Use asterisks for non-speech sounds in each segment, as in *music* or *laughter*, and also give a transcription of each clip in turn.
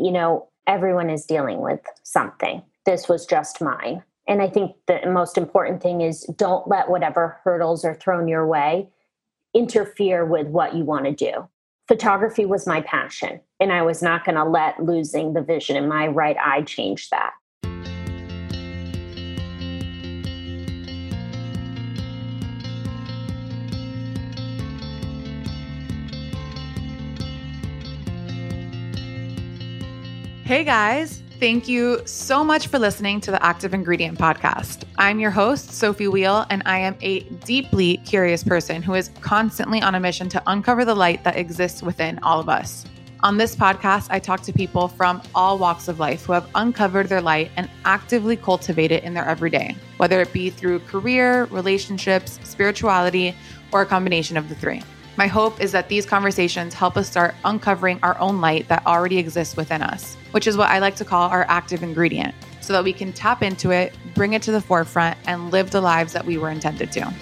you know, everyone is dealing with something. This was just mine. And I think the most important thing is don't let whatever hurdles are thrown your way interfere with what you want to do. Photography was my passion, and I was not going to let losing the vision in my right eye change that. Hey guys, thank you so much for listening to the Active Ingredient Podcast. I'm your host, Sophie Wheel, and I am a deeply curious person who is constantly on a mission to uncover the light that exists within all of us. On this podcast, I talk to people from all walks of life who have uncovered their light and actively cultivate it in their everyday, whether it be through career, relationships, spirituality, or a combination of the three. My hope is that these conversations help us start uncovering our own light that already exists within us which is what I like to call our active ingredient, so that we can tap into it, bring it to the forefront, and live the lives that we were intended to.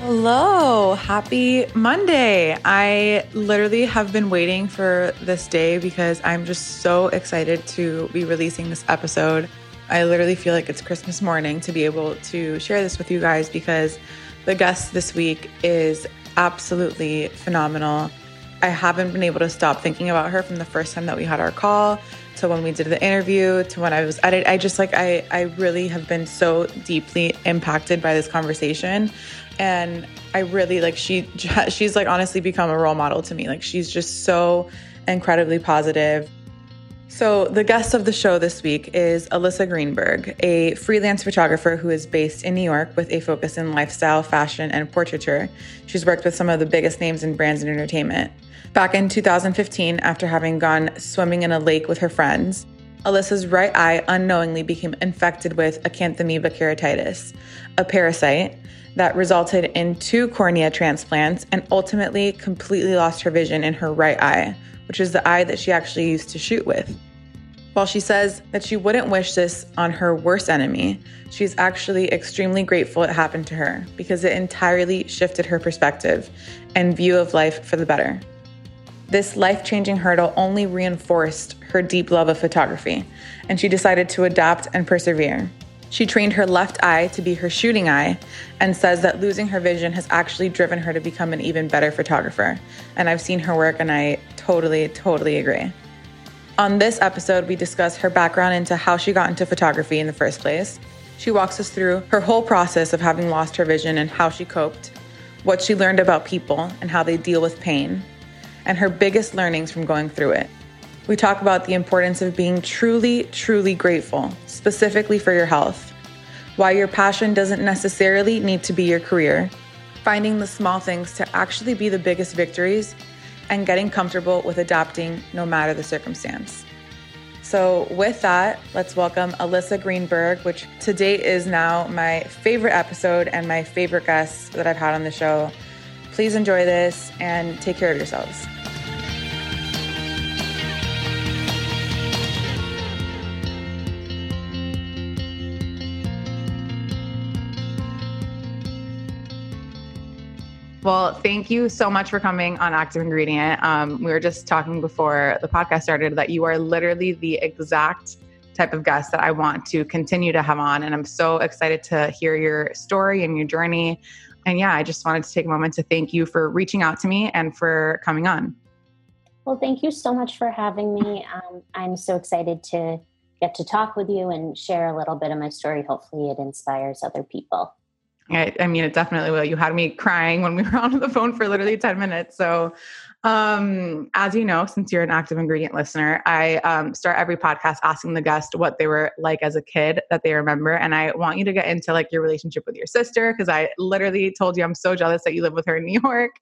Hello, happy Monday. I literally have been waiting for this day because I'm just so excited to be releasing this episode. I literally feel like it's Christmas morning to be able to share this with you guys because the guest this week is absolutely phenomenal. I haven't been able to stop thinking about her from the first time that we had our call to when we did the interview to when I was it. I just like I I really have been so deeply impacted by this conversation and I really like she *laughs* she's like honestly become a role model to me. Like she's just so incredibly positive. So, the guest of the show this week is Alyssa Greenberg, a freelance photographer who is based in New York with a focus in lifestyle, fashion, and portraiture. She's worked with some of the biggest names in brands and entertainment. Back in 2015, after having gone swimming in a lake with her friends, Alyssa's right eye unknowingly became infected with acanthamoeba keratitis, a parasite that resulted in two cornea transplants and ultimately completely lost her vision in her right eye, which is the eye that she actually used to shoot with. While she says that she wouldn't wish this on her worst enemy, she's actually extremely grateful it happened to her because it entirely shifted her perspective and view of life for the better. This life changing hurdle only reinforced her deep love of photography, and she decided to adapt and persevere. She trained her left eye to be her shooting eye and says that losing her vision has actually driven her to become an even better photographer. And I've seen her work and I totally, totally agree. On this episode, we discuss her background into how she got into photography in the first place. She walks us through her whole process of having lost her vision and how she coped, what she learned about people and how they deal with pain, and her biggest learnings from going through it. We talk about the importance of being truly, truly grateful, specifically for your health, why your passion doesn't necessarily need to be your career, finding the small things to actually be the biggest victories, and getting comfortable with adapting no matter the circumstance. So, with that, let's welcome Alyssa Greenberg, which to date is now my favorite episode and my favorite guest that I've had on the show. Please enjoy this and take care of yourselves. Well, thank you so much for coming on Active Ingredient. Um, we were just talking before the podcast started that you are literally the exact type of guest that I want to continue to have on. And I'm so excited to hear your story and your journey. And yeah, I just wanted to take a moment to thank you for reaching out to me and for coming on. Well, thank you so much for having me. Um, I'm so excited to get to talk with you and share a little bit of my story. Hopefully, it inspires other people. I, I, mean, it definitely will. You had me crying when we were *laughs* on the phone for literally 10 minutes. So, um, as you know, since you're an active ingredient listener, I um, start every podcast asking the guest what they were like as a kid that they remember. And I want you to get into like your relationship with your sister because I literally told you I'm so jealous that you live with her in New York.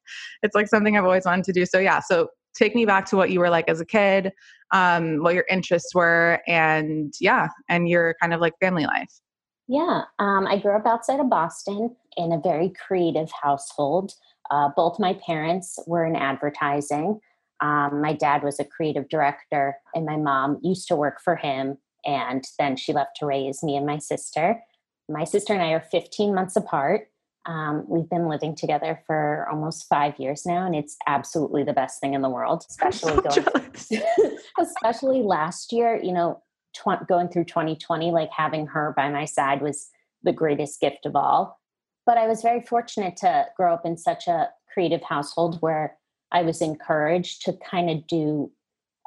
It's like something I've always wanted to do. So, yeah. So, take me back to what you were like as a kid, um, what your interests were, and yeah, and your kind of like family life. Yeah, um, I grew up outside of Boston in a very creative household. Uh, both my parents were in advertising. Um, my dad was a creative director, and my mom used to work for him. And then she left to raise me and my sister. My sister and I are 15 months apart. Um, we've been living together for almost five years now, and it's absolutely the best thing in the world. *laughs* Especially so going, *laughs* especially last year. You know, tw- going through 2020, like having her by my side was the greatest gift of all. But I was very fortunate to grow up in such a creative household where I was encouraged to kind of do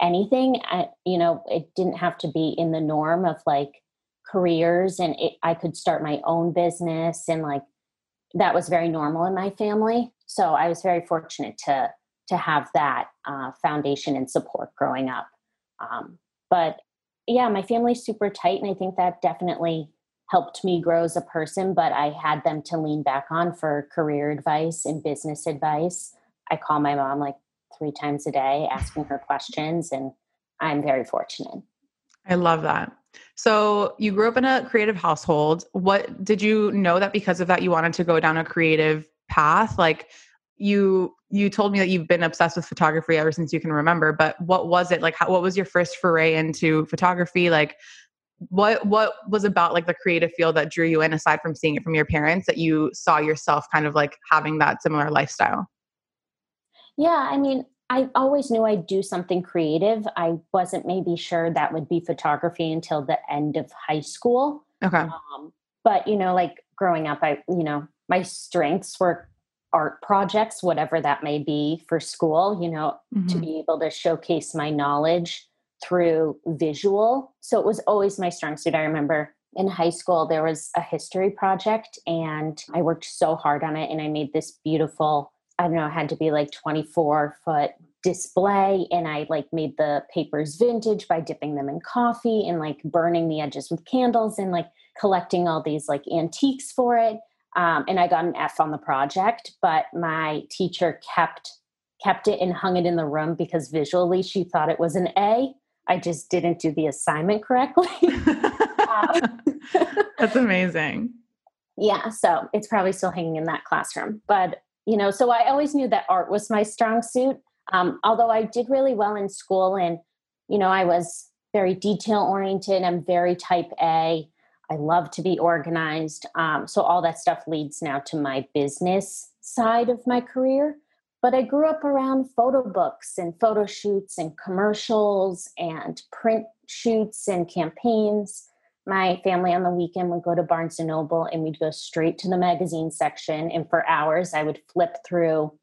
anything. I, you know, it didn't have to be in the norm of like careers, and it, I could start my own business, and like that was very normal in my family. So I was very fortunate to to have that uh, foundation and support growing up. Um, but yeah, my family's super tight, and I think that definitely helped me grow as a person. But I had them to lean back on for career advice and business advice. I call my mom like three times a day asking her questions, and I'm very fortunate. I love that. So, you grew up in a creative household. What did you know that because of that you wanted to go down a creative path? Like you you told me that you've been obsessed with photography ever since you can remember, but what was it? Like how, what was your first foray into photography? Like what what was about like the creative field that drew you in aside from seeing it from your parents that you saw yourself kind of like having that similar lifestyle? Yeah, I mean, I always knew I'd do something creative. I wasn't maybe sure that would be photography until the end of high school. Okay. Um, but, you know, like growing up, I, you know, my strengths were art projects, whatever that may be for school, you know, mm-hmm. to be able to showcase my knowledge through visual. So it was always my strong suit. I remember in high school, there was a history project, and I worked so hard on it, and I made this beautiful I don't know, it had to be like 24 foot display. And I like made the papers vintage by dipping them in coffee and like burning the edges with candles and like collecting all these like antiques for it. Um, and I got an F on the project, but my teacher kept kept it and hung it in the room because visually she thought it was an A. I just didn't do the assignment correctly. *laughs* um, *laughs* That's amazing. Yeah, so it's probably still hanging in that classroom. But you know, so I always knew that art was my strong suit. Um, although I did really well in school and, you know, I was very detail oriented. I'm very type A. I love to be organized. Um, so all that stuff leads now to my business side of my career. But I grew up around photo books and photo shoots and commercials and print shoots and campaigns my family on the weekend would go to Barnes and Noble and we'd go straight to the magazine section. And for hours, I would flip through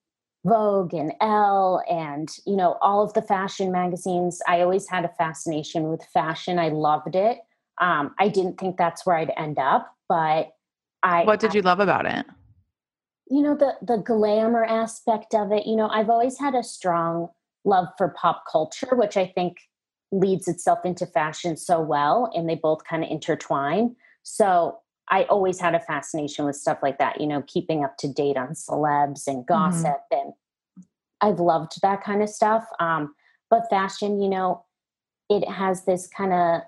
Vogue and Elle and, you know, all of the fashion magazines. I always had a fascination with fashion. I loved it. Um, I didn't think that's where I'd end up, but I. What did you love about it? You know, the, the glamour aspect of it. You know, I've always had a strong love for pop culture, which I think leads itself into fashion so well and they both kind of intertwine so i always had a fascination with stuff like that you know keeping up to date on celebs and mm-hmm. gossip mm-hmm. and i've loved that kind of stuff um, but fashion you know it has this kind of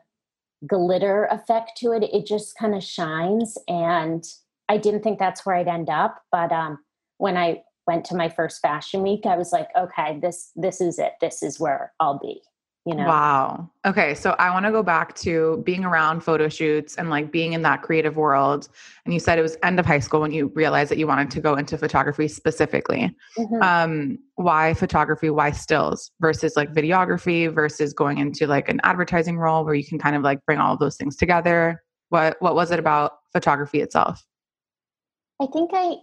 glitter effect to it it just kind of shines and i didn't think that's where i'd end up but um, when i went to my first fashion week i was like okay this this is it. This is where i'll be you know? Wow. Okay so i want to go back to being around photo shoots and like being in that creative world and you said it was end of high school when you realized that you wanted to go into photography specifically. Mm-hmm. um why photography? Why stills? Versus like videography versus going into like an advertising role where you can kind of like bring all of those things together? What what was it about photography itself? I think i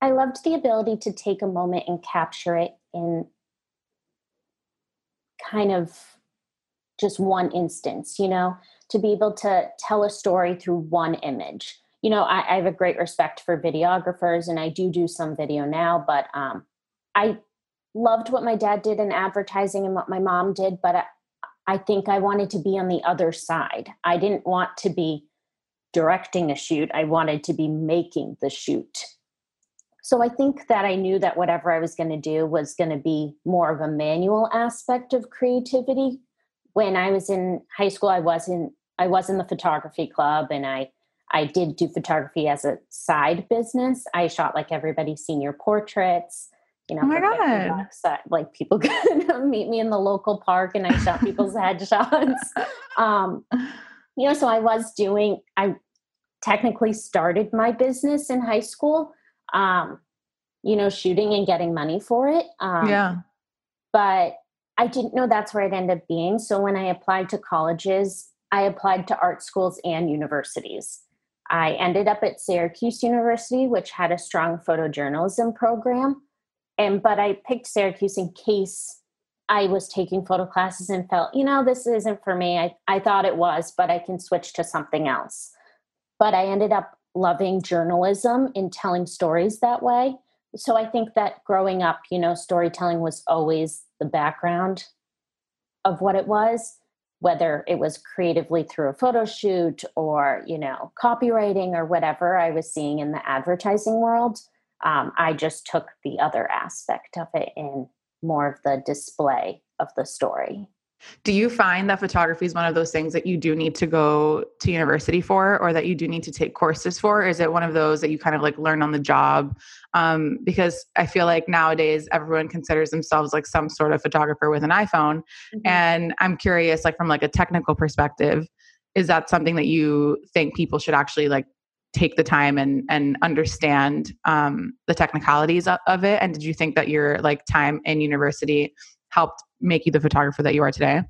i loved the ability to take a moment and capture it in kind of just one instance, you know, to be able to tell a story through one image. You know, I, I have a great respect for videographers and I do do some video now, but um, I loved what my dad did in advertising and what my mom did, but I, I think I wanted to be on the other side. I didn't want to be directing a shoot, I wanted to be making the shoot. So I think that I knew that whatever I was going to do was going to be more of a manual aspect of creativity. When I was in high school, I was in I was in the photography club, and I I did do photography as a side business. I shot like everybody's senior portraits. You know, oh my god! Bucks, like people *laughs* could meet me in the local park, and I shot people's *laughs* headshots. Um, you know, so I was doing. I technically started my business in high school um, you know, shooting and getting money for it. Um, yeah. But I didn't know that's where it ended up being. So when I applied to colleges, I applied to art schools and universities. I ended up at Syracuse University, which had a strong photojournalism program. And but I picked Syracuse in case I was taking photo classes and felt, you know, this isn't for me. I, I thought it was, but I can switch to something else. But I ended up loving journalism in telling stories that way. So I think that growing up, you know, storytelling was always the background of what it was, whether it was creatively through a photo shoot or, you know, copywriting or whatever I was seeing in the advertising world. Um, I just took the other aspect of it in more of the display of the story. Do you find that photography is one of those things that you do need to go to university for or that you do need to take courses for? Is it one of those that you kind of like learn on the job? Um, because I feel like nowadays everyone considers themselves like some sort of photographer with an iPhone. Mm-hmm. And I'm curious, like from like a technical perspective, is that something that you think people should actually like take the time and and understand um, the technicalities of, of it? And did you think that your like time in university helped make you the photographer that you are today?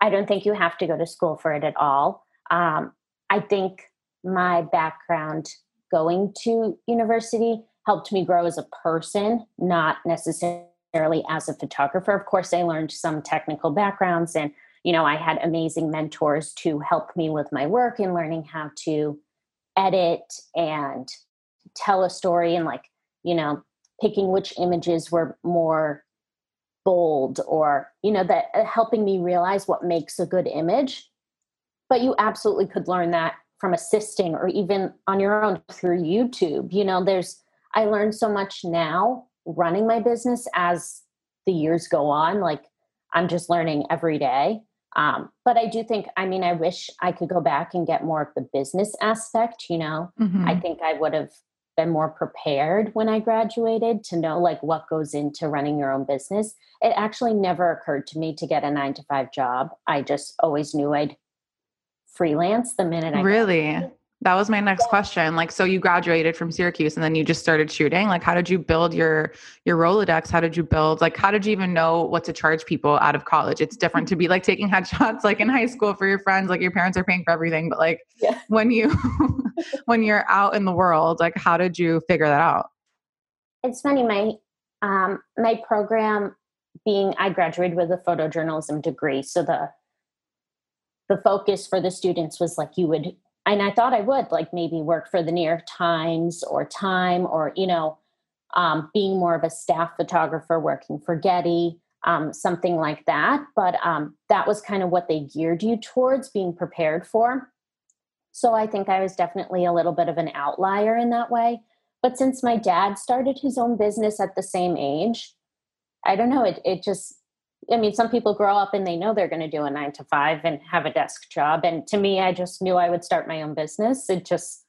I don't think you have to go to school for it at all. Um, I think my background going to university helped me grow as a person, not necessarily as a photographer. Of course, I learned some technical backgrounds and you know, I had amazing mentors to help me with my work and learning how to edit and tell a story and like, you know, picking which images were more bold or you know that uh, helping me realize what makes a good image. But you absolutely could learn that from assisting or even on your own through youtube you know there's i learned so much now running my business as the years go on like i'm just learning every day. Um, but i do think i mean i wish i could go back and get more of the business aspect you know? Mm-hmm. i think i would have been more prepared when I graduated to know like what goes into running your own business. It actually never occurred to me to get a 9 to 5 job. I just always knew I'd freelance the minute I Really? That was my next question. Like, so you graduated from Syracuse and then you just started shooting. Like, how did you build your your Rolodex? How did you build? Like, how did you even know what to charge people out of college? It's different to be like taking headshots *laughs* like in high school for your friends. Like, your parents are paying for everything. But like, yeah. when you *laughs* when you're out in the world, like, how did you figure that out? It's funny. My um, my program being I graduated with a photojournalism degree, so the the focus for the students was like you would and I thought I would like maybe work for the New York Times or Time or, you know, um, being more of a staff photographer working for Getty, um, something like that. But um, that was kind of what they geared you towards being prepared for. So I think I was definitely a little bit of an outlier in that way. But since my dad started his own business at the same age, I don't know, it, it just I mean, some people grow up and they know they're going to do a nine to five and have a desk job. And to me, I just knew I would start my own business. It just,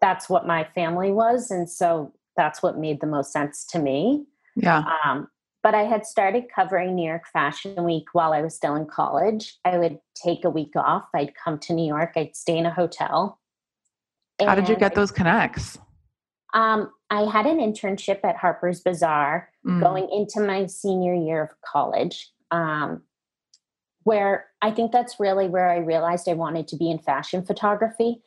that's what my family was. And so that's what made the most sense to me. Yeah. Um, but I had started covering New York Fashion Week while I was still in college. I would take a week off. I'd come to New York. I'd stay in a hotel. How did you get those connects? Um, I had an internship at Harper's Bazaar mm. going into my senior year of college um, where I think that's really where I realized I wanted to be in fashion photography,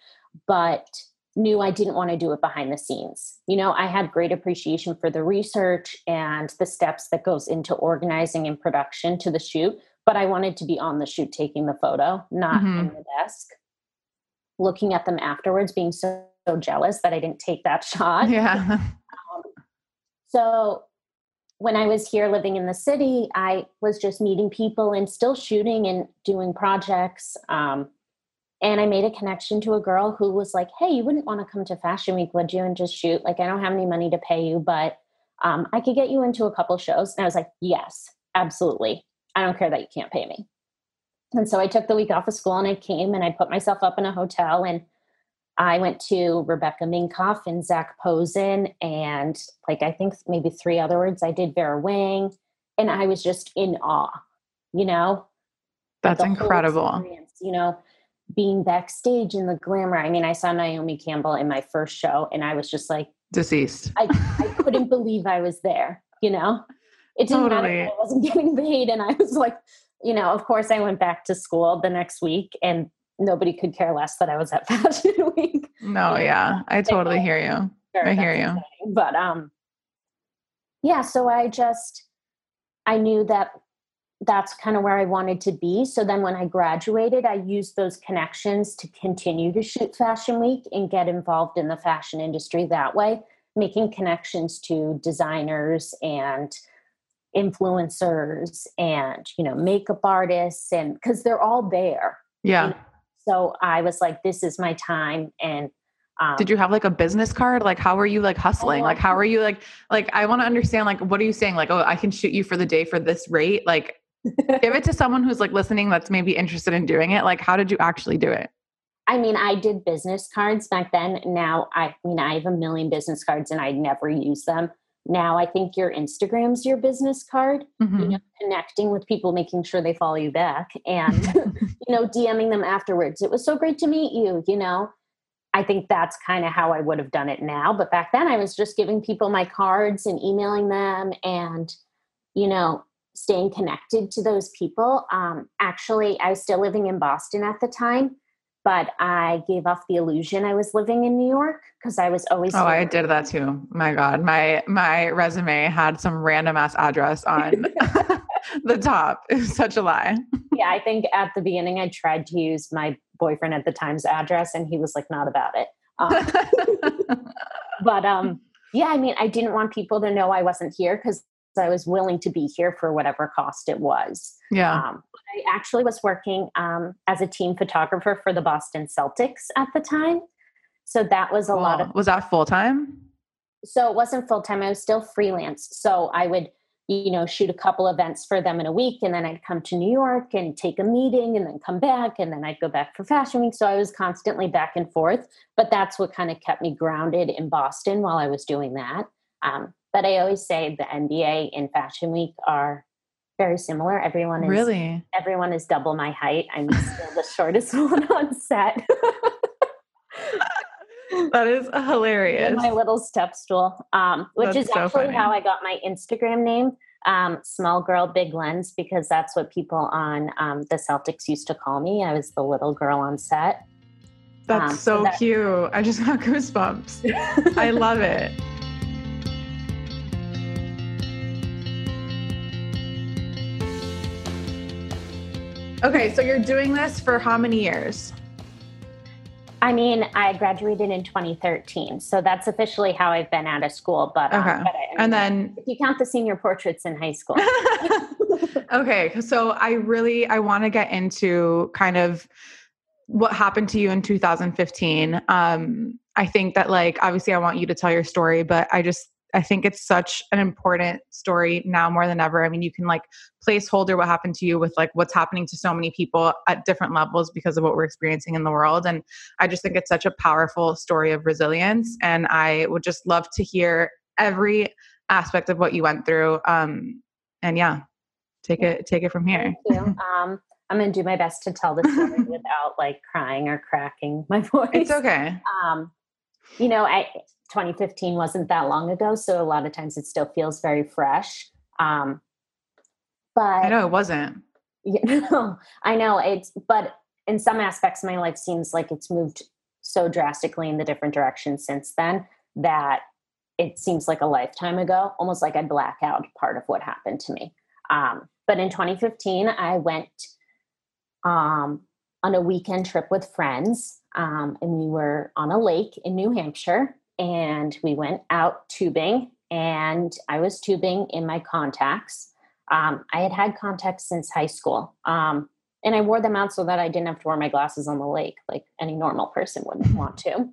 but knew I didn't want to do it behind the scenes. You know, I had great appreciation for the research and the steps that goes into organizing and production to the shoot, but I wanted to be on the shoot taking the photo, not mm-hmm. in the desk. Looking at them afterwards, being so, so jealous that I didn't take that *laughs* shot. Yeah. Um, so when I was here living in the city, I was just meeting people and still shooting and doing projects. Um, and I made a connection to a girl who was like, Hey, you wouldn't want to come to Fashion Week, would you? And just shoot. Like, I don't have any money to pay you, but um, I could get you into a couple shows. And I was like, Yes, absolutely. I don't care that you can't pay me. And so I took the week off of school and I came and I put myself up in a hotel and I went to Rebecca Minkoff and Zac Posen and like I think maybe three other words. I did Vera Wang and I was just in awe, you know? That's incredible. You know, being backstage in the glamour. I mean, I saw Naomi Campbell in my first show and I was just like, deceased. I, I *laughs* couldn't believe I was there, you know? It didn't Totally. matter I wasn't *laughs* getting paid. And I was like, you know, of course I went back to school the next week and nobody could care less that I was at *laughs* Fashion Week. No, Yeah. I totally hear you. Sure, I hear you. exciting. But um yeah, so I just I knew that that's kind of where I wanted to be. So then when I graduated, I used those connections to continue to shoot Fashion Week and get involved in the fashion industry that way, making connections to designers and influencers and, you know, makeup artists and cuz they're all there. Yeah. So I was like this is my time and um, Did you have like a business card? Like, how were you like hustling? Oh. Like, how are you like, like, I want to understand, like, what are you saying? Like, oh, I can shoot you for the day for this rate. Like, give it *laughs* to someone who's like listening that's maybe interested in doing it. Like, how did you actually do it? I mean, I did business cards back then. Now, I mean, I have a million business cards and I never use them. Now, I think your Instagram's your business card. Mhm. You know, connecting with people, making sure they follow you back, and *laughs* you know, DMing them afterwards. It was so great to meet you. You know, I think that's kind of how I would have done it now. But back then, I was just giving people my cards and emailing them, and you know, staying connected to those people. Um, actually, I was still living in Boston at the time but I gave off the illusion I was living in New York because I was always. Oh, I did that too. My God, my my resume had some random ass address on *laughs* *laughs* the top. It was such a lie. yeah, I think at the beginning I tried to use my boyfriend at the time's address, and he was like, "Not about it." Um, *laughs* but um, yeah, I mean, I didn't want people to know I wasn't here because I was willing to be here for whatever cost it was. yeah. Um, I actually was working um, as a team photographer for the Boston Celtics at the time, so that was a lot of was that full time? so it wasn't full time i was still freelance so i would you know shoot a couple events for them in a week and then i'd come to new york and take a meeting and then come back and then i'd go back for fashion week so i was constantly back and forth but that's what kind of kept me grounded in boston while i was doing that um, but i always say the nba and fashion week are very similar everyone is Really? everyone is double my height i'm still the shortest *laughs* one on set *laughs* That is hilarious. my little step stool, um, which That's is so actually funny. how I got my Instagram name, um, Small Girl Big Lens, because that's what people on um, the Celtics used to call me. I was the little girl on set. That's um, so so that- cute. I just got *laughs* goosebumps. I love it. Okay, so you're doing this for how many years? I mean, I graduated in 2013, so that's officially how I've been out of school. But, um, Okay. but I, I mean, And then if you count the senior portraits in high school, *laughs* okay, so I really I want to get into kind of what happened to you in 2015. Um, I think that like obviously I want you to tell your story, but I just I think it's such an important story now more than ever. I mean, you can like placeholder what happened to you with like what's happening to so many people at different levels because of what we're experiencing in the world. And I just think it's such a powerful story of resilience. And I would just love to hear every aspect of what you went through. Um, and yeah, take it take it from here. *laughs* Um, I'm going to do my best to tell the story *laughs* without like crying or cracking my *laughs* voice. It's okay. um, you know, I 2015 wasn't that long ago, so a lot of times it still feels very fresh. Um, but I know it wasn't. you *laughs* know, I know it's, but in some aspects, my life seems like it's moved so drastically in the different direction since then that it seems like a lifetime ago, almost like I black out part of what happened to me. Um, but in 2015, I went um, on a weekend trip with friends, um, and we were on a lake in New Hampshire, and we went out tubing, and I was tubing in my contacts. Um, I had had contacts since high school, um, and I wore them out so that I didn't have to wear my glasses on the lake like any normal person wouldn't *laughs* want to.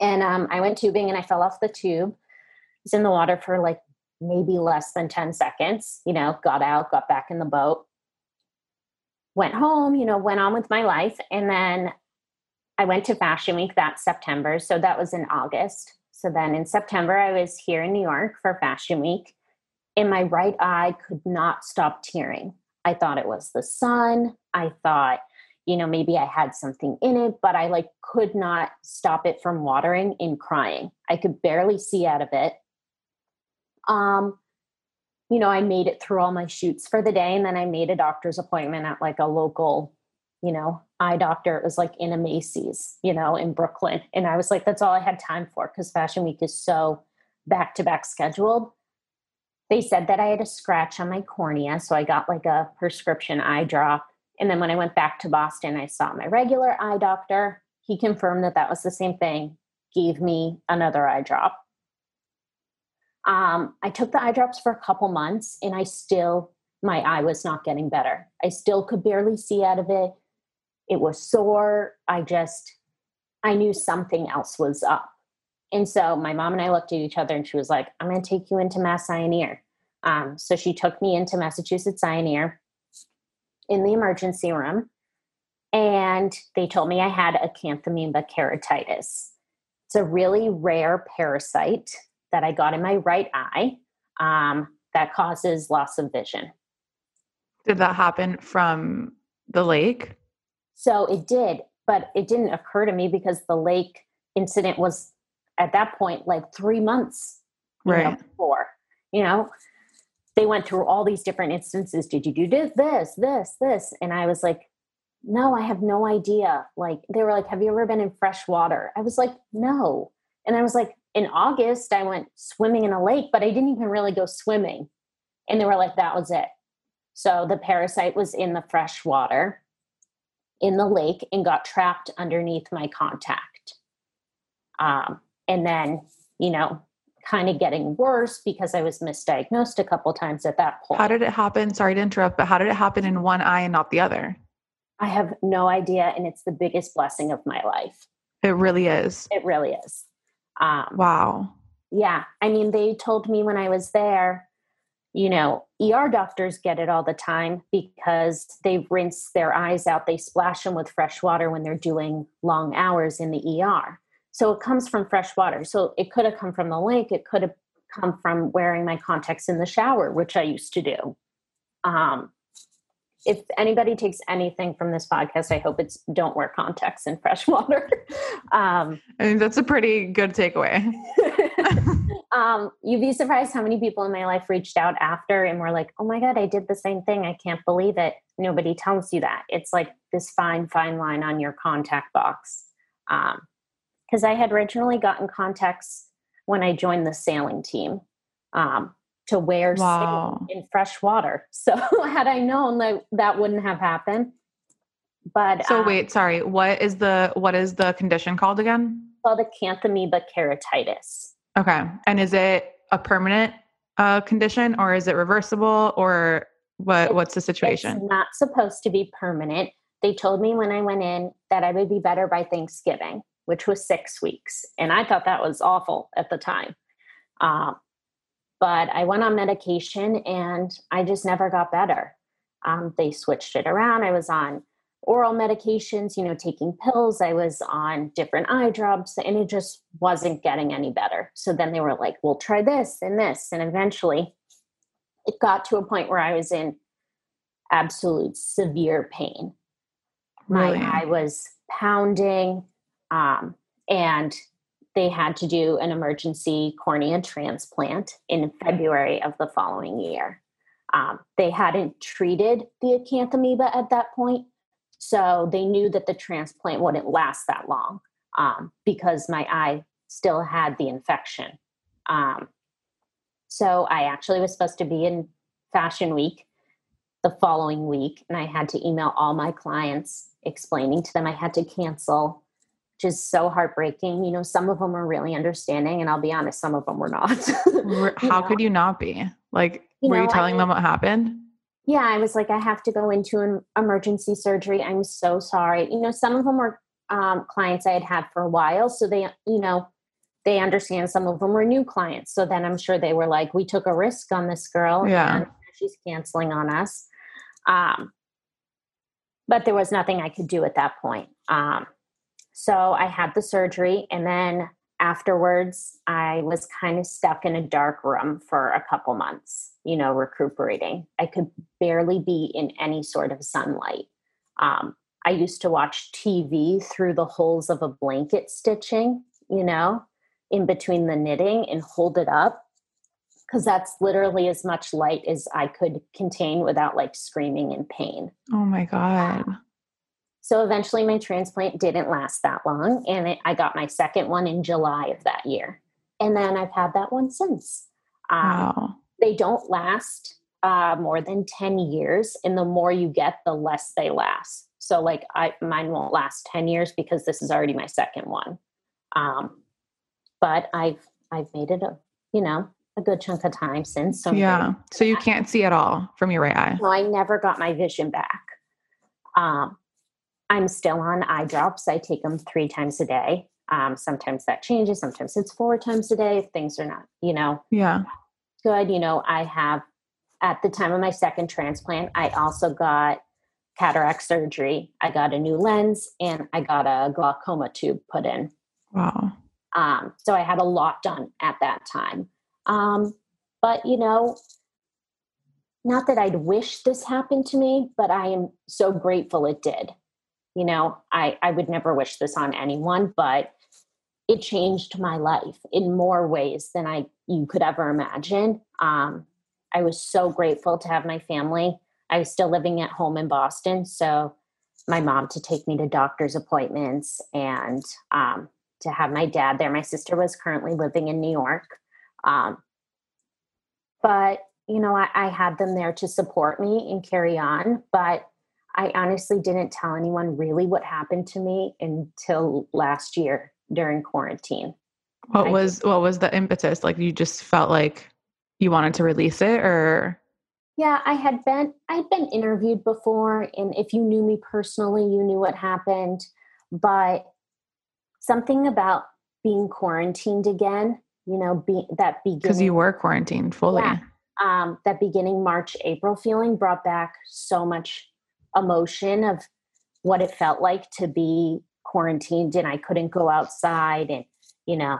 And um, I went tubing, and I fell off the tube. I was in the water for like maybe less than 10 seconds, you know, got out, got back in the boat, went home, you know, went on with my life. And then I went to Fashion Week that September. So that was in August. So then in September, I was here in New York for Fashion Week. And my right eye could not stop tearing. I thought it was the sun. I thought, you know, maybe I had something in it, but I like could not stop it from watering and crying. I could barely see out of it. Um, you know, I made it through all my shoots for the day and then I made a doctor's appointment at like a local, you know, eye doctor. It was like in a Macy's, you know, in Brooklyn. And I was like, that's all I had time for because Fashion Week is so back to back scheduled. They said that I had a scratch on my cornea. So I got like a prescription eye drop. And then when I went back to Boston, I saw my regular eye doctor. He confirmed that that was the same thing, gave me another eye drop. Um, I took the eye drops for a couple months and I still, my eye was not getting better. I still could barely see out of it. It was sore. I just, I knew something else was up. And so my mom and I looked at each other and she was like, I'm going to take you into Mass Ear. Um, so she took me into Massachusetts Ear in the emergency room. And they told me I had acanthamoeba keratitis. It's a really rare parasite that I got in my right eye um, that causes loss of vision. Did that happen from the lake? So it did, but it didn't occur to me because the lake incident was at that point like three months right. know, before. You know, they went through all these different instances. Did you do this, this, this, this? And I was like, no, I have no idea. Like, they were like, have you ever been in fresh water? I was like, no. And I was like, in August, I went swimming in a lake, but I didn't even really go swimming. And they were like, that was it. So the parasite was in the fresh water in the lake and got trapped underneath my contact. Um, and then, you know, kind of getting worse because I was misdiagnosed a couple times at that point. How did it happen? Sorry to interrupt, but how did it happen in one eye and not the other? I have no idea. And it's the biggest blessing of my life. It really is. It really is. Um, wow. Yeah. I mean, they told me when I was there, you know, ER doctors get it all the time because they rinse their eyes out. They splash them with fresh water when they're doing long hours in the ER. So it comes from fresh water. So it could have come from the lake. It could have come from wearing my contacts in the shower, which I used to do. Um, if anybody takes anything from this podcast, I hope it's don't wear contacts in fresh *laughs* water. um, I mean, that's a pretty good takeaway. *laughs* um, you'd be surprised how many people in my life reached out after and were like, oh my God, I did the same thing. I can't believe it. Nobody tells you that. It's like this fine, fine line on your contact box. Um, because I had originally gotten contacts when I joined the sailing team um, to wear wow. in fresh water. *laughs* So had I known that that wouldn't have happened. But so um, wait, sorry. What is the what is the condition called again? Called acanthamoeba keratitis. Okay, and is it a permanent uh, condition or is it reversible or what? what's the situation? It's not supposed to be permanent. They told me when I went in that I would be better by Thanksgiving which was six weeks. And I thought that was awful at the time. Um, but I went on medication and I just never got better. Um, they switched it around. I was on oral medications, you know, taking pills. I was on different eye drops, and it just wasn't getting any better. So then they were like, we'll try this and this. And eventually it got to a point where I was in absolute severe pain. Really? My eye was pounding. Um, and they had to do an emergency cornea transplant in February of the following year. Um, they hadn't treated the acanthamoeba at that point, so they knew that the transplant wouldn't last that long um, because my eye still had the infection. Um, so I actually was supposed to be in Fashion Week the following week, and I had to email all my clients explaining to them I had to cancel which is so heartbreaking. You know, some of them are really understanding, and I'll be honest, some of them were not. *laughs* How know? could you not be? Like, you were know, you telling I, them what happened? Yeah, I was like, I have to go into an emergency surgery. I'm so sorry. You know, some of them were um, clients I had had for a while, so they, you know, they understand. Some of them were new clients, so then I'm sure they were like, we took a risk on this girl, yeah, she's canceling on us. Um, but there was nothing I could do at that point. Um, so I had the surgery, and then afterwards, I was kind of stuck in a dark room for a couple months, you know, recuperating. I could barely be in any sort of sunlight. Um, I used to watch TV through the holes of a blanket stitching, you know, in between the knitting and hold it up because that's literally as much light as I could contain without like screaming in pain. Oh my God. So eventually my transplant didn't last that long. And it, I got my second one in July of that year. And then I've had that one since. Um, wow. They don't last uh, more than 10 years. And the more you get, the less they last. So like I, mine won't last 10 years because this is already my second one. Um, but I've, I've made it a, you know, a good chunk of time since. So yeah. So you can't see at all from your right eye. No, I never got my vision back. Um, I'm still on eye drops. I take them three times a day. Um, sometimes that changes. Sometimes it's four times a day if things are not, you know, yeah, good. You know, I have at the time of my second transplant, I also got cataract surgery. I got a new lens and I got a glaucoma tube put in. Wow. Um, so I had a lot done at that time. Um, but you know, not that I'd wish this happened to me, but I am so grateful it did. You know, I, I would never wish this on anyone, but it changed my life in more ways than I you could ever imagine. Um, I was so grateful to have my family. I was still living at home in Boston, so my mom to take me to doctor's appointments and um, to have my dad there. My sister was currently living in New York, um, but you know, I, I had them there to support me and carry on. But I honestly didn't tell anyone really what happened to me until last year during quarantine. What I was what was the impetus? Like you just felt like you wanted to release it or yeah, I had been I'd been interviewed before and if you knew me personally, you knew what happened, but something about being quarantined again you know, be, that beginning because you were quarantined fully. Yeah, um, that beginning March April feeling brought back so much emotion of what it felt like to be quarantined and I couldn't go outside and you know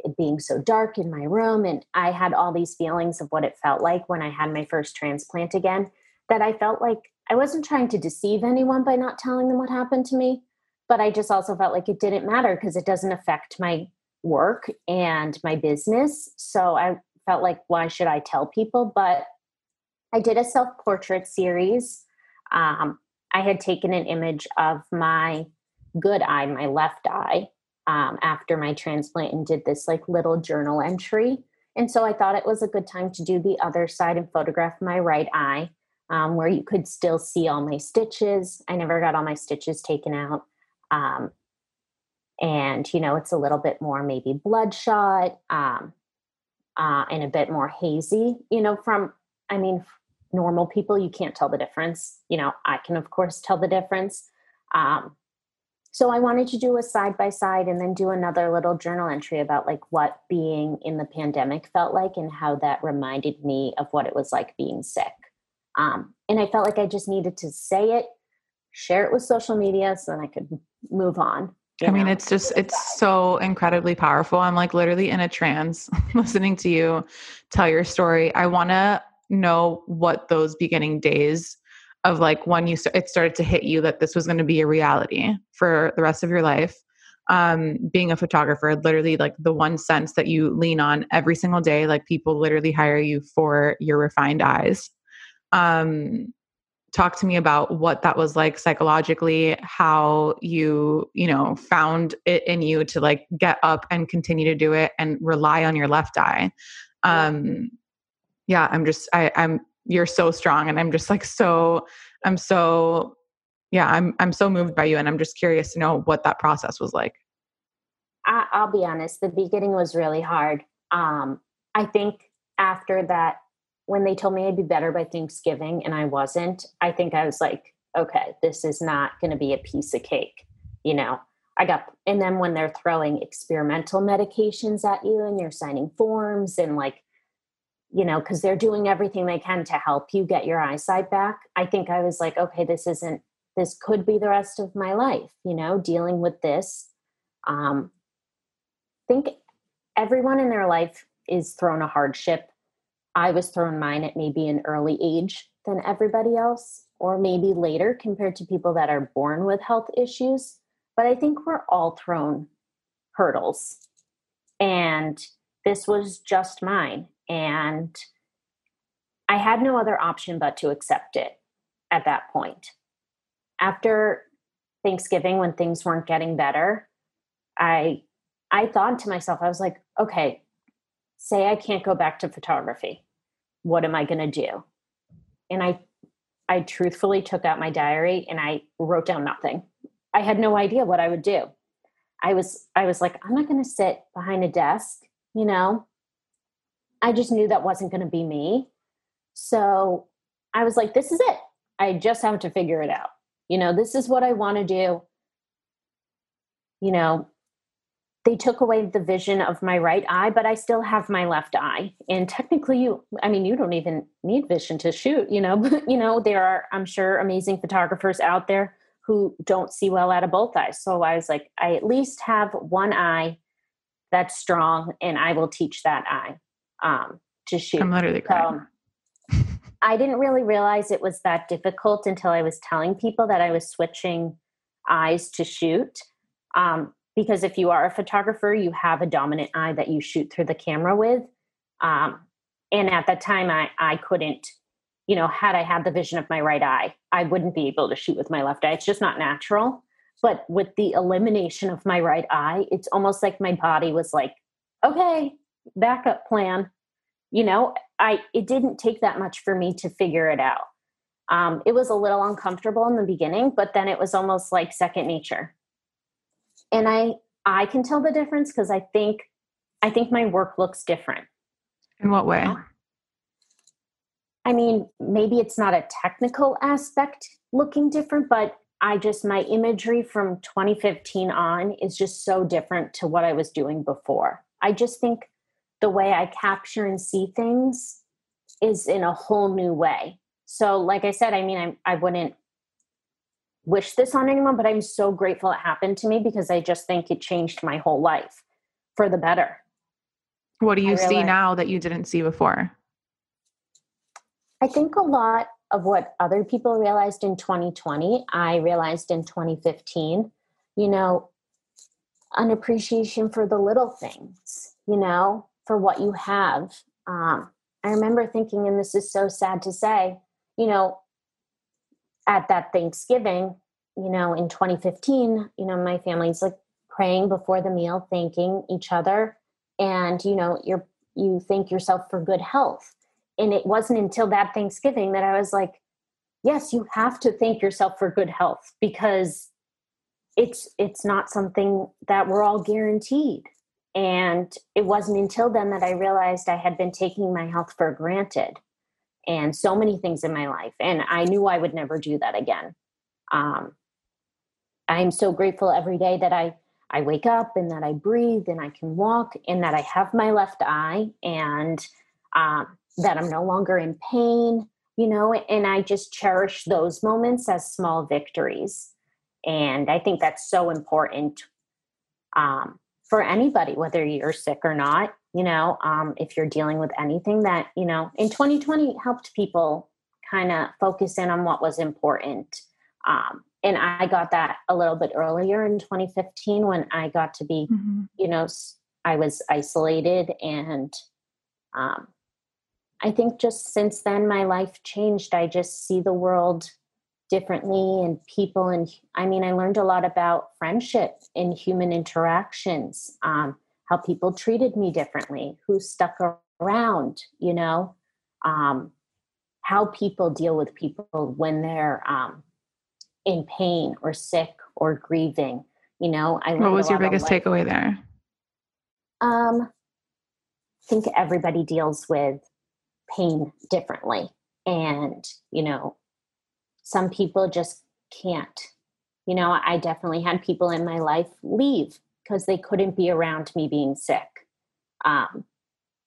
it being so dark in my room and I had all these feelings of what it felt like when I had my first transplant again that I felt like I wasn't trying to deceive anyone by not telling them what happened to me but I just also felt like it didn't matter because it doesn't affect my work and my business. So I felt like, why should I tell people? But I did a self portrait series. Um, I had taken an image of my good eye, my left eye, um, after my transplant and did this like little journal entry. And so I thought it was a good time to do the other side and photograph my right eye, um, where you could still see all my stitches. I never got all my stitches taken out. Um, and you know it's a little bit more maybe bloodshot um, uh, and a bit more hazy you know from i mean normal people you can't tell the difference you know i can of course tell the difference um, so i wanted to do a side by side and then do another little journal entry about like what being in the pandemic felt like and how that reminded me of what it was like being sick um, and i felt like i just needed to say it share it with social media so then i could move on I mean, it's just, it's so incredibly powerful. I'm like literally in a trance *laughs* listening to you tell your story. I want to know what those beginning days of like when you it started to hit you that this was going to be a reality for the rest of your life. Um being a photographer literally like the one sense that you lean on every single day like people literally hire you for your refined eyes. Um talk to me about what that was like psychologically how you you know found it in you to like get up and continue to do it and rely on your left eye. Um yeah i'm just i i'm you're so strong and i'm just like so i'm so yeah i'm i'm so moved by you and i'm just curious to know what that process was like I, i'll be honest the beginning was really hard um i think after that when they told me I'd be better by Thanksgiving and I wasn't, I think I was like, okay, this is not going to be a piece of cake. You know, I got, and then when they're throwing experimental medications at you and you're signing forms and like, you know, because they're doing everything they can to help you get your eyesight back. I think I was like, okay, this isn't, this could be the rest of my life, you know, dealing with this. Um, think everyone in their life is thrown a hardship I was thrown mine at maybe an early age than everybody else. or maybe later compared to people that are born with health issues. But I think we're all thrown hurdles. And this was just mine. And I had no other option but to accept it at that point. After Thanksgiving, when things weren't getting better, I I thought to myself, I was like, okay, say I can't go back to photography. What am I going to do? And I I truthfully took out my diary and I wrote down nothing. I had no idea what I would do. I was I was like, I'm not going to sit behind a desk, you know. I just knew that wasn't going to be me. So I was like, this is it. I just have to figure it out. You know, this is what I want to do. You know, they took away the vision of my right eye, but I still have my left eye. And technically, you, I mean, you don't even need vision to shoot, you know, *laughs* but, you know, there are, I'm sure, amazing photographers out there who don't see well out of both eyes. So I was like, I at least have one eye that's strong, and I will teach that eye um, to shoot. I'm literally crying. So, *laughs* I didn't really realize it was that difficult until I was telling people that I was switching eyes to shoot. Um, because if you are a photographer, you have a dominant eye that you shoot through the camera with. Um, and at that time, I, I couldn't, you know, had I had the vision of my right eye, I wouldn't be able to shoot with my left eye. It's just not natural. But with the elimination of my right eye, it's almost like my body was like, okay, backup plan. You know, I it didn't take that much for me to figure it out. Um, it was a little uncomfortable in the beginning, but then it was almost like second nature. And i i can tell the difference because i think i think my work looks different. In what way? I mean maybe it's not a technical aspect looking different but i just my imagery from 2015 on is just so different to what i was doing before. I just think the way i capture and see things is in a whole new way so like i said i mean i, I wouldn't wish this on anyone, but I'm so grateful it happened to me because I just think it changed my whole life for the better. What do you see now that you didn't see before? I think a lot of what other people realized in 2020, I realized in 2015. You know, an appreciation for the little things, you know, for what you have. Um, I remember thinking, and this is so sad to say, you know, at that Thanksgiving, you know, in 2015, you know, my family's like praying before the meal, thanking each other, and you know, you're you thank yourself for good health. And it wasn't until that Thanksgiving that I was like, yes, you have to thank yourself for good health because it's it's not something that we're all guaranteed. And it wasn't until then that I realized I had been taking my health for granted and so many things in my life. And I knew I would never do that again. Um, I'm so grateful every day that I I wake up and that I breathe and I can walk and that I have my left eye and um, that I'm no longer in pain, you know, and I just cherish those moments as small victories. And I think that's so important um, for anybody, whether you're sick or not you know um, if you're dealing with anything that you know in 2020 helped people kind of focus in on what was important um, and i got that a little bit earlier in 2015 when i got to be mm-hmm. you know i was isolated and um, i think just since then my life changed i just see the world differently and people and i mean i learned a lot about friendship and human interactions um, how people treated me differently, who stuck around, you know, um, how people deal with people when they're um, in pain or sick or grieving. You know, I what was your biggest takeaway there? Um, I think everybody deals with pain differently, and you know, some people just can't. You know, I definitely had people in my life leave because they couldn't be around me being sick. Um,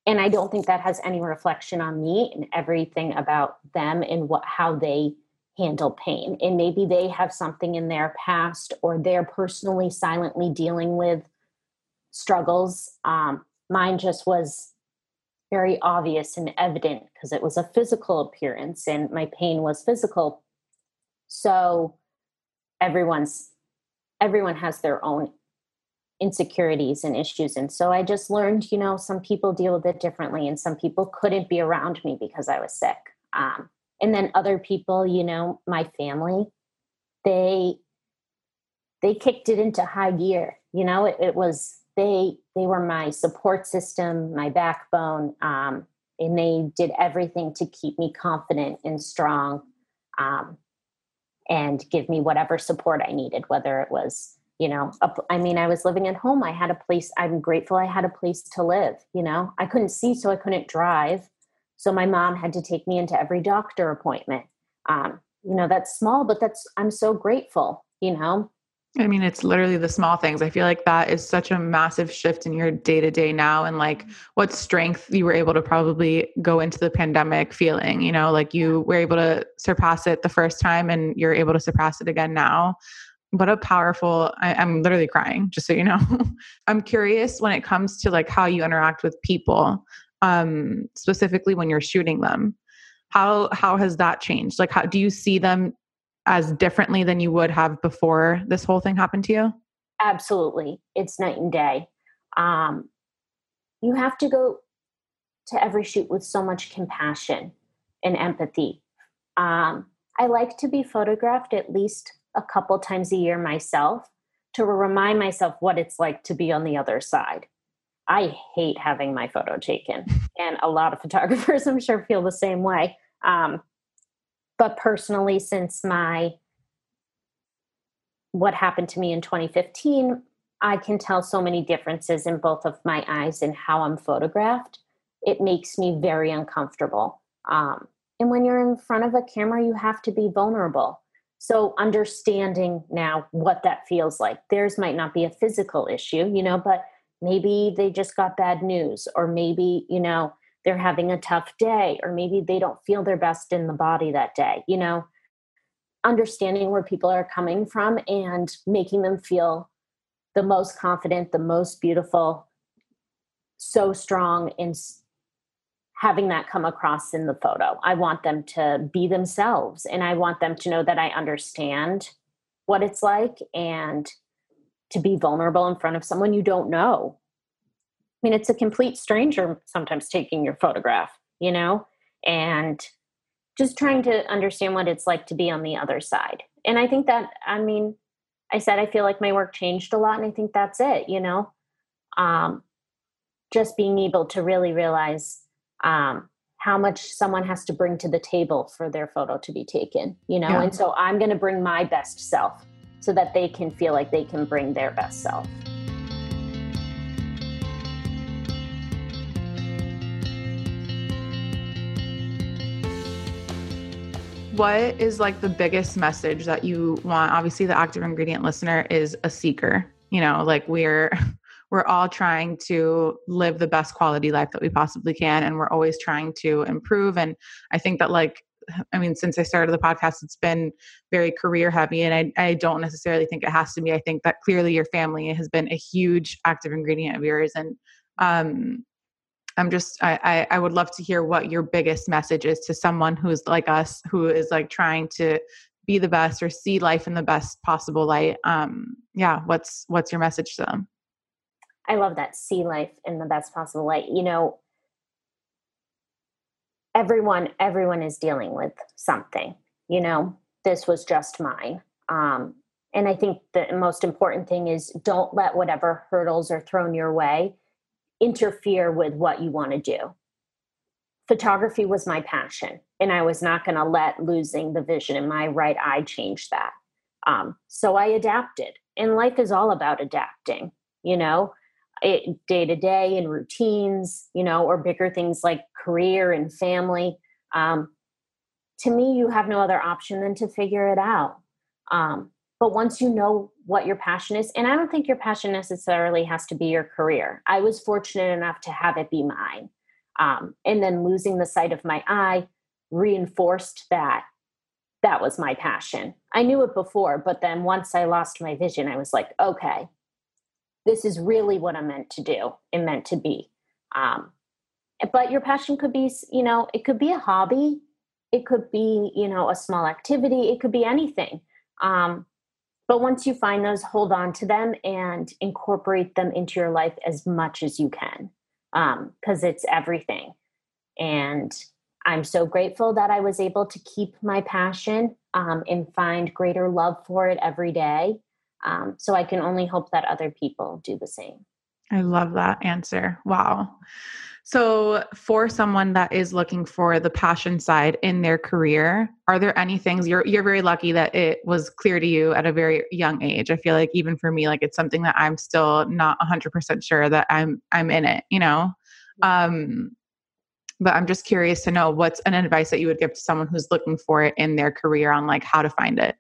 and I don't think that has any reflection on me and everything about them and what how they handle pain. And maybe they have something in their past or they're personally silently dealing with struggles. Um, mine just was very obvious and evident because it was a physical appearance and my pain was physical. So everyone's everyone has their own insecurities and issues. And so i just learned you know some people deal with it differently and some people couldn't be around me because i was sick. Um, and then other people you know my family they they kicked it into high gear. You know it, it was they they were my support system my backbone um, and they did everything to keep me confident and strong. Um, and give me whatever support i needed whether it was you know a, I mean i was living at home i had a place i'm grateful i had a place to live you know? I couldn't see so i couldn't drive. So my mom had to take me into every doctor appointment. Um, you know that's small but that's i'm so grateful you know I mean, it's literally the small things. I feel like that is such a massive shift in your day to day now, and like mm-hmm. what strength you were able to probably go into the pandemic feeling. You know, like you were able to surpass it the first time, and you're able to surpass it again now what a powerful I, am literally crying just so you know *laughs* i'm curious when it comes to like how you interact with people um specifically when you're shooting them how how has that changed like how do you see them as differently than you would have before this whole thing happened to you absolutely it's night and day um you have to go to every shoot with so much compassion and empathy um i like to be photographed at least a couple times a year myself to remind myself what it's like to be on the other side. I hate having my photo taken, and a lot of photographers, *laughs* I'm sure, feel the same way. Um, but personally, since my what happened to me in 2015, I can tell so many differences in both of my eyes and how I'm photographed. It makes me very uncomfortable. Um, and when you're in front of a camera, you have to be vulnerable. So understanding now what that feels like. Theirs might not be a physical issue, you know, but maybe they just got bad news or maybe, you know, they're having a tough day or maybe they don't feel their best in the body that day, you know. Understanding where people are coming from and making them feel the most confident, the most beautiful, so strong and having that come across in the photo. I want them to be themselves and I want them to know that I understand what it's like and to be vulnerable in front of someone you don't know. I mean, it's a complete stranger sometimes taking your photograph, you know, and just trying to understand what it's like to be on the other side. And I think that, I mean, I said I feel like my work changed a lot, and I think that's it, you know. Um, just being able to really realize um, how much someone has to bring to the table for their photo to be taken, you know? Yeah. And so I'm going to bring my best self so that they can feel like they can bring their best self. What is like the biggest message that you want? Obviously, the active ingredient listener is a seeker. You know, like we're *laughs* we're all trying to live the best quality life that we possibly can and we're always trying to improve and i think that like *sighs* i mean since i started the podcast it's been very career heavy and I, I don't necessarily think it has to be i think that clearly your family has been a huge active ingredient of yours and um i'm just I, I would love to hear what your biggest message is to someone who's like us who is like trying to be the best or see life in the best possible light um yeah what's what's your message to them I love that see life in the best possible light. You know, everyone everyone is dealing with something. You know, this was just mine. Um, and I think the most important thing is don't let whatever hurdles are thrown your way interfere with what you want to do. Photography was my passion, and I was not going to let losing the vision in my right eye change that. Um, so I adapted, and life is all about adapting. You know, day to day and routines, you know, or bigger things like career and family. Um, to me, you have no other option than to figure it out. Um, but once you know what your passion is, and I don't think your passion necessarily has to be your career. I was fortunate enough to have it be mine. Um, and then losing the sight of my eye reinforced that that was my passion. I knew it before, but then once I lost my vision, I was like, okay, this is really what I'm meant to do and meant to be. Um, but your passion could be, you know, it could be a hobby. it could be you know a small activity it could be anything um, but once you find those hold on to them and incorporate them into your life as much as you can because um, it's everything. And i'm so grateful that i was able to keep my passion um, and find greater love for it every day um, so i can only hope that other people do the same. I love that answer. Wow so, for someone that is looking for the passion side in their career, are there any things you're you're very lucky that it was clear to you at a very young age? I feel like even for me, like it's something that I'm still not 100% sure that I'm I'm in it, you know. Um, but I'm just curious to know what's an advice that you would give to someone who's looking for it in their career on like how to find it.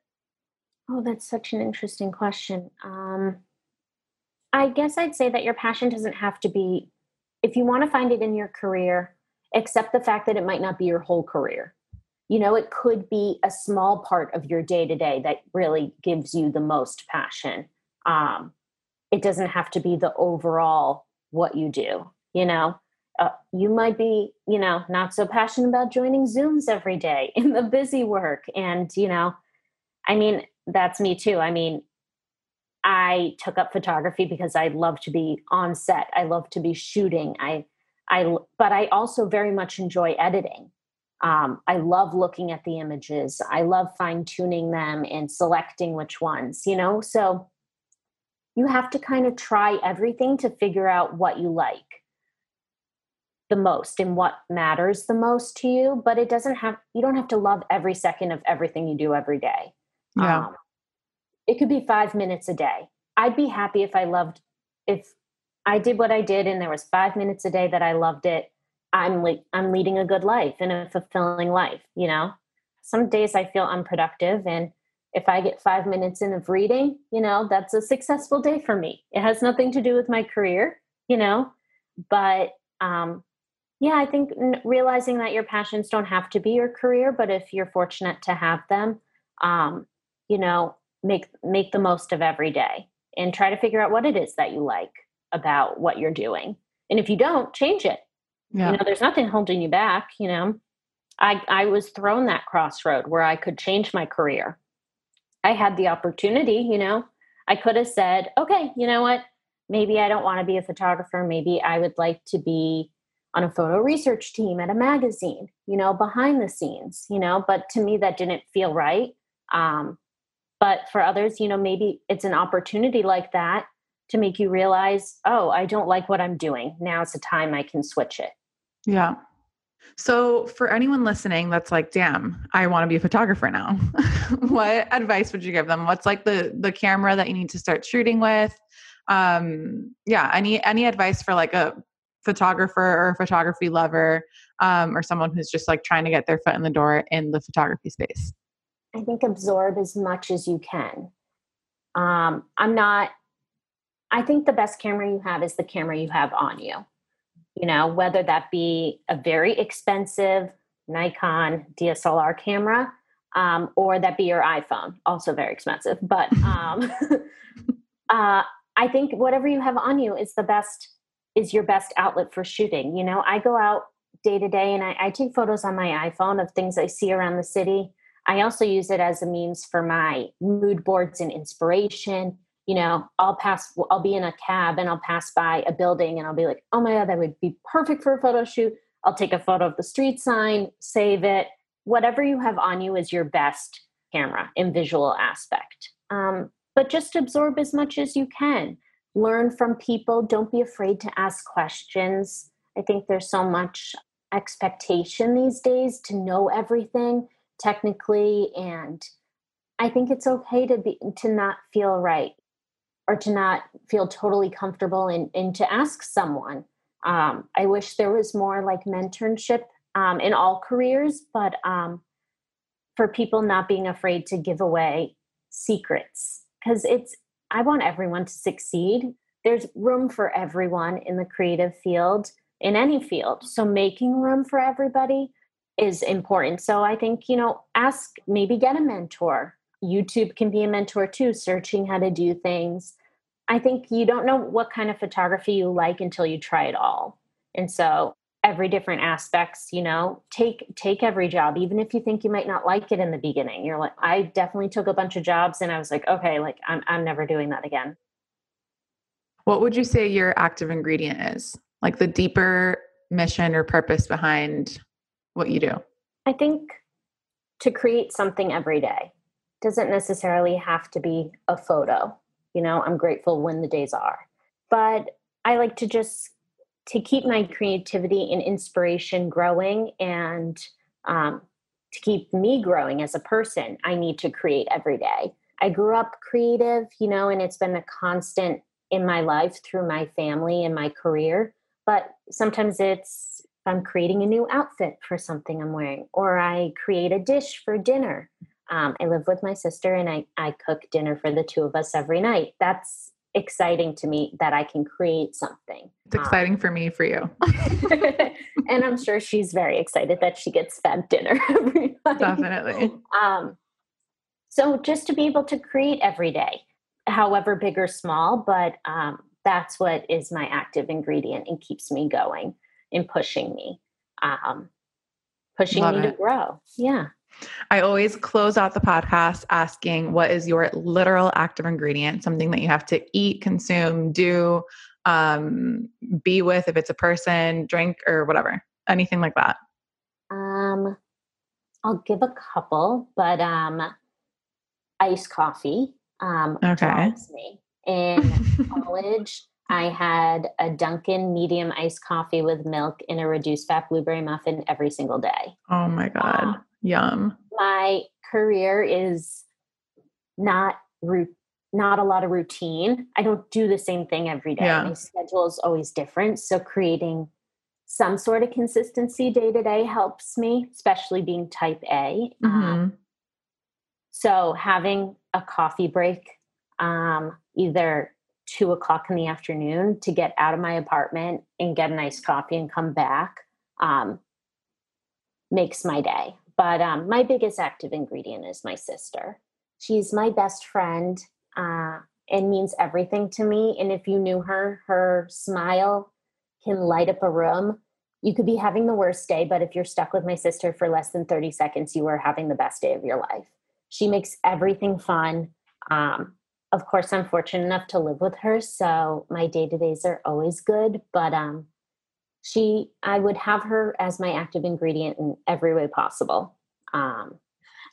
Oh, that's such an interesting question. Um, I guess I'd say that your passion doesn't have to be if you want to find it in your career, accept the fact that it might not be your whole career. You know, it could be a small part of your day to day that really gives you the most passion. Um, it doesn't have to be the overall what you do. You know, uh, you might be, you know, not so passionate about joining Zooms every day *laughs* in the busy work. And, you know, I mean, that's me too. I mean, I took up photography because I love to be on set. I love to be shooting. I, I, but I also very much enjoy editing. Um, I love looking at the images. I love fine tuning them and selecting which ones, you know? So you have to kind of try everything to figure out what you like the most and what matters the most to you. But it doesn't have, you don't have to love every second of everything you do every day. Yeah. Um, it could be five minutes a day. I'd be happy if I loved, if I did what I did and there was five minutes a day that I loved it. I'm like, I'm leading a good life and a fulfilling life, you know? Some days I feel unproductive and if I get five minutes in of reading, you know, that's a successful day for me. It has nothing to do with my career, you know, but um, yeah, I think realizing that your passions don't have to be your career, but if you're fortunate to have them, um, you know, make make the most of every day and try to figure out what it is that you like about what you're doing. And if you don't change it. Yeah. you know there's nothing holding you back you know. I i was thrown that crossroad where i could change my career. I had the opportunity you know. I could have said okay you know what? Maybe i don't want to be a photographer. Maybe i would like to be on a photo research team at a magazine you know behind the scenes you know. But to me that didn't feel right. Um, but for others, you know, maybe it's an opportunity like that to make you realize, oh, I don't like what I'm doing. Now it's a time I can switch it. Yeah. So, for anyone listening that's like, damn, I want to be a photographer now, *laughs* what advice would you give them? What's like the the camera that you need to start shooting with? Um, yeah, any any advice for like a photographer or a photography lover um, or someone who's just like trying to get their foot in the door in the photography space? I think absorb as much as you can. Um, I'm not, I think the best camera you have is the camera you have on you. You know, whether that be a very expensive Nikon DSLR camera um, or that be your iPhone, also very expensive. But *laughs* um, *laughs* uh, I think whatever you have on you is the best, is your best outlet for shooting. You know, I go out day to day and I, I take photos on my iPhone of things I see around the city. I also use it as a means for my mood boards and inspiration. You know, I'll pass, I'll be in a cab and I'll pass by a building and I'll be like, oh my God, that would be perfect for a photo shoot. I'll take a photo of the street sign, save it. Whatever you have on you is your best camera in visual aspect. Um, but just absorb as much as you can. Learn from people. Don't be afraid to ask questions. I think there's so much expectation these days to know everything technically and i think it's okay to be to not feel right or to not feel totally comfortable and, and to ask someone. Um, i wish there was more like mentorship um, in all careers but um, for people not being afraid to give away secrets because it's i want everyone to succeed. There's room for everyone in the creative field in any field so making room for everybody is important. So I think, you know, ask, maybe get a mentor. YouTube can be a mentor too, searching how to do things. I think you don't know what kind of photography you like until you try it all. And so every different aspects you know take take every job even if you think you might not like it in the beginning you're like i definitely took a bunch of jobs and i was like okay like i'm, I'm never doing that again what would you say your active ingredient is like the deeper mission or purpose behind what you do i think to create something every day doesn't necessarily have to be a photo you know i'm grateful when the days are but i like to just to keep my creativity and inspiration growing and um, to keep me growing as a person, I need to create every day. I grew up creative, you know, and it's been a constant in my life through my family and my career. But sometimes it's I'm creating a new outfit for something I'm wearing, or I create a dish for dinner. Um, I live with my sister and I, I cook dinner for the two of us every night. That's exciting to me that I can create something. It's um, exciting um, for me, for you. *laughs* and I'm sure she's very excited that she gets fed dinner *laughs* every night. Definitely. Um, so just to be able to create every day, however big or small, but um, that's what is my active ingredient and keeps me going and pushing me, um, pushing Love me it. to grow. Yeah. I always close out the podcast asking what is your literal active ingredient, something that you have to eat, consume, do, um, be with, if it's a person, drink, or whatever, anything like that. Um, I'll give a couple, but um, iced coffee um, okay. me. In *laughs* college, I had a Dunkin' medium iced coffee with milk in a reduced fat blueberry muffin every single day. Oh my God. Um, Yum. My career is not root not a lot of routine. I don't do the same thing every day. Yeah. My schedule is always different. So creating some sort of consistency day to day helps me, especially being type A. Um, mm-hmm. Um, so having a coffee break, um, either two o'clock in the afternoon to get out of my apartment and get a nice coffee and come back um, makes my day. But um, my biggest active ingredient is my sister. She's my best friend uh, and means everything to me. And if you knew her, her smile can light up a room. You could be having the worst day, but if you're stuck with my sister for less than 30 seconds, you are having the best day of your life. She makes everything fun. Um, of course, I'm fortunate enough to live with her, so my day to days are always good. But um, she i would have her as my active ingredient in every way possible um,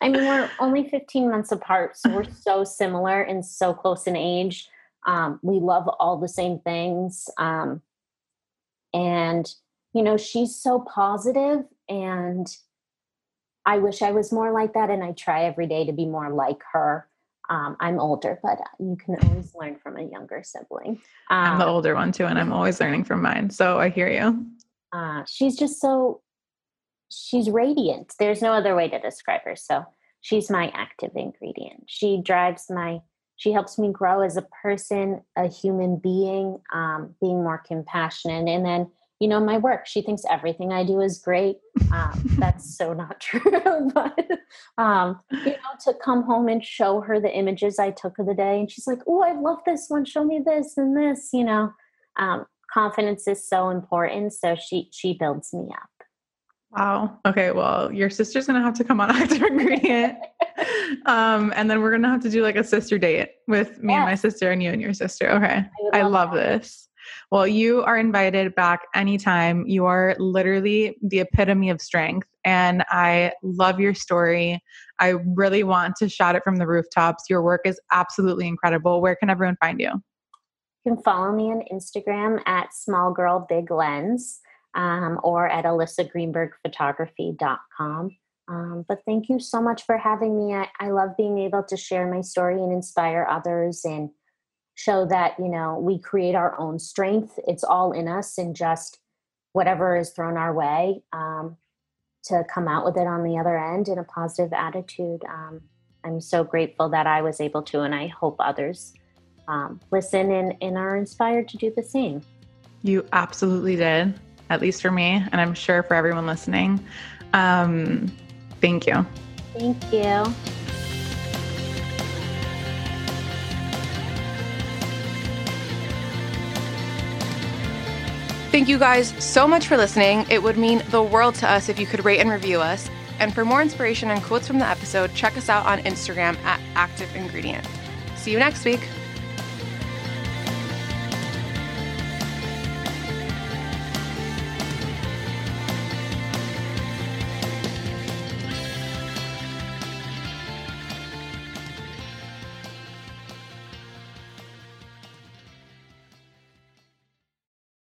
i mean we're *sighs* only 15 months apart so we're *laughs* so similar and so close in age um, we love all the same things um, and you know she's so positive and i wish i was more like that and i try every day to be more like her um, I'm older, but you can always learn from a younger sibling. Um, I'm the um, older one too, and I'm always learning from mine. So I hear you. Uh, she's just so, she's radiant. There's no other way to describe her. So she's my active ingredient. She drives my, she helps me grow as a person, a human being, um, being more compassionate. And then you know my work. She thinks everything i do is great. Um, *laughs* that's so not *laughs* true but um, you know to come home and show her the images i took of the day and she's like oh i love this one. Show me this and this you know? Um, confidence is so important so she she builds me up Wow. Okay. Well, your sister's gonna have to come on *laughs* active ingredient, *laughs* um, and then we're gonna have to do like a sister date with me and my sister and you and your sister. Okay. I, I love this. Well, you are invited back anytime. You are literally the epitome of strength. And I love your story. I really want to shout it from the rooftops. Your work is absolutely incredible. Where can everyone find you? You can follow me on Instagram at small girl big lens um, or at alyssagreenbergphotography.com. Um, but thank you so much for having me. I, I love being able to share my story and inspire others and show that you know we create our own strength it's all in us and just whatever is thrown our way um, to come out with it on the other end in a positive attitude um, i'm so grateful that i was able to and i hope others um, listen and, and are inspired to do the same you absolutely did at least for me and i'm sure for everyone listening um, thank you thank you Thank you guys so much for listening. It would mean the world to us if you could rate and review us. And for more inspiration and quotes from the episode, check us out on Instagram at Active Ingredient. See you next week.